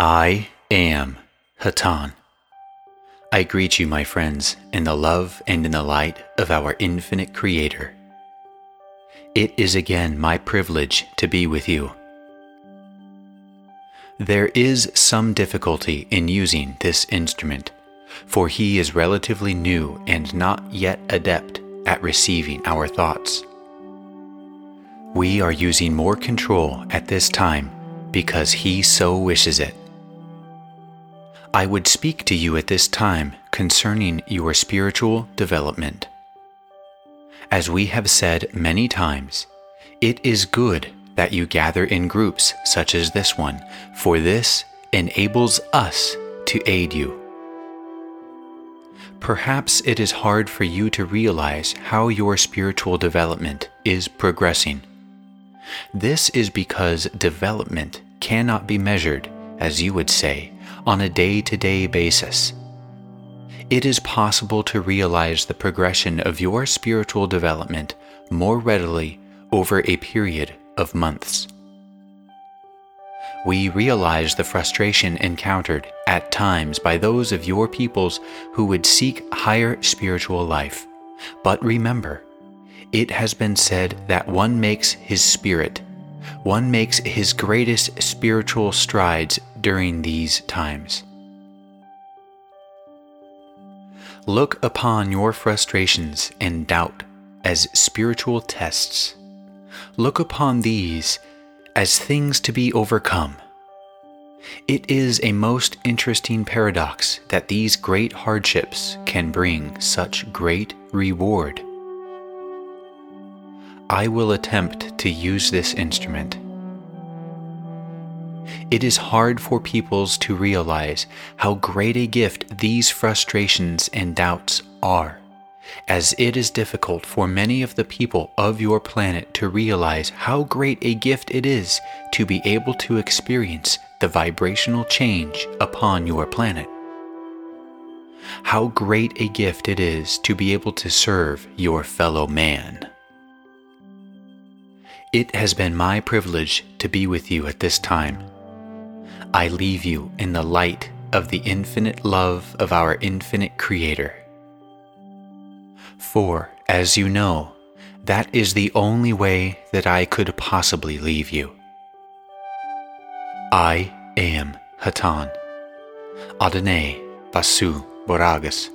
I am Hatonn. I greet you, my friends, in the love and in the light of our infinite Creator. It is again my privilege to be with you. There is some difficulty in using this instrument, for he is relatively new and not yet adept at receiving our thoughts. We are using more control at this time because He so wishes it. I would speak to you at this time concerning your spiritual development. As we have said many times, it is good that you gather in groups such as this one, for this enables us to aid you. Perhaps it is hard for you to realize how your spiritual development is progressing. This is because development cannot be measured, as you would say, on a day to day basis. It is possible to realize the progression of your spiritual development more readily over a period of months. We realize the frustration encountered at times by those of your peoples who would seek higher spiritual life. But remember, it has been said that one makes his spirit, one makes his greatest spiritual strides during these times. Look upon your frustrations and doubt as spiritual tests. Look upon these as things to be overcome. It is a most interesting paradox that these great hardships can bring such great reward. I will attempt to use this instrument. It is hard for peoples to realize how great a gift these frustrations and doubts are, as it is difficult for many of the people of your planet to realize how great a gift it is to be able to experience the vibrational change upon your planet. How great a gift it is to be able to serve your fellow man. It has been my privilege to be with you at this time. I leave you in the light of the infinite love of our infinite Creator. For, as you know, that is the only way that I could possibly leave you. I am Hatonn, Adonai vasu borragus.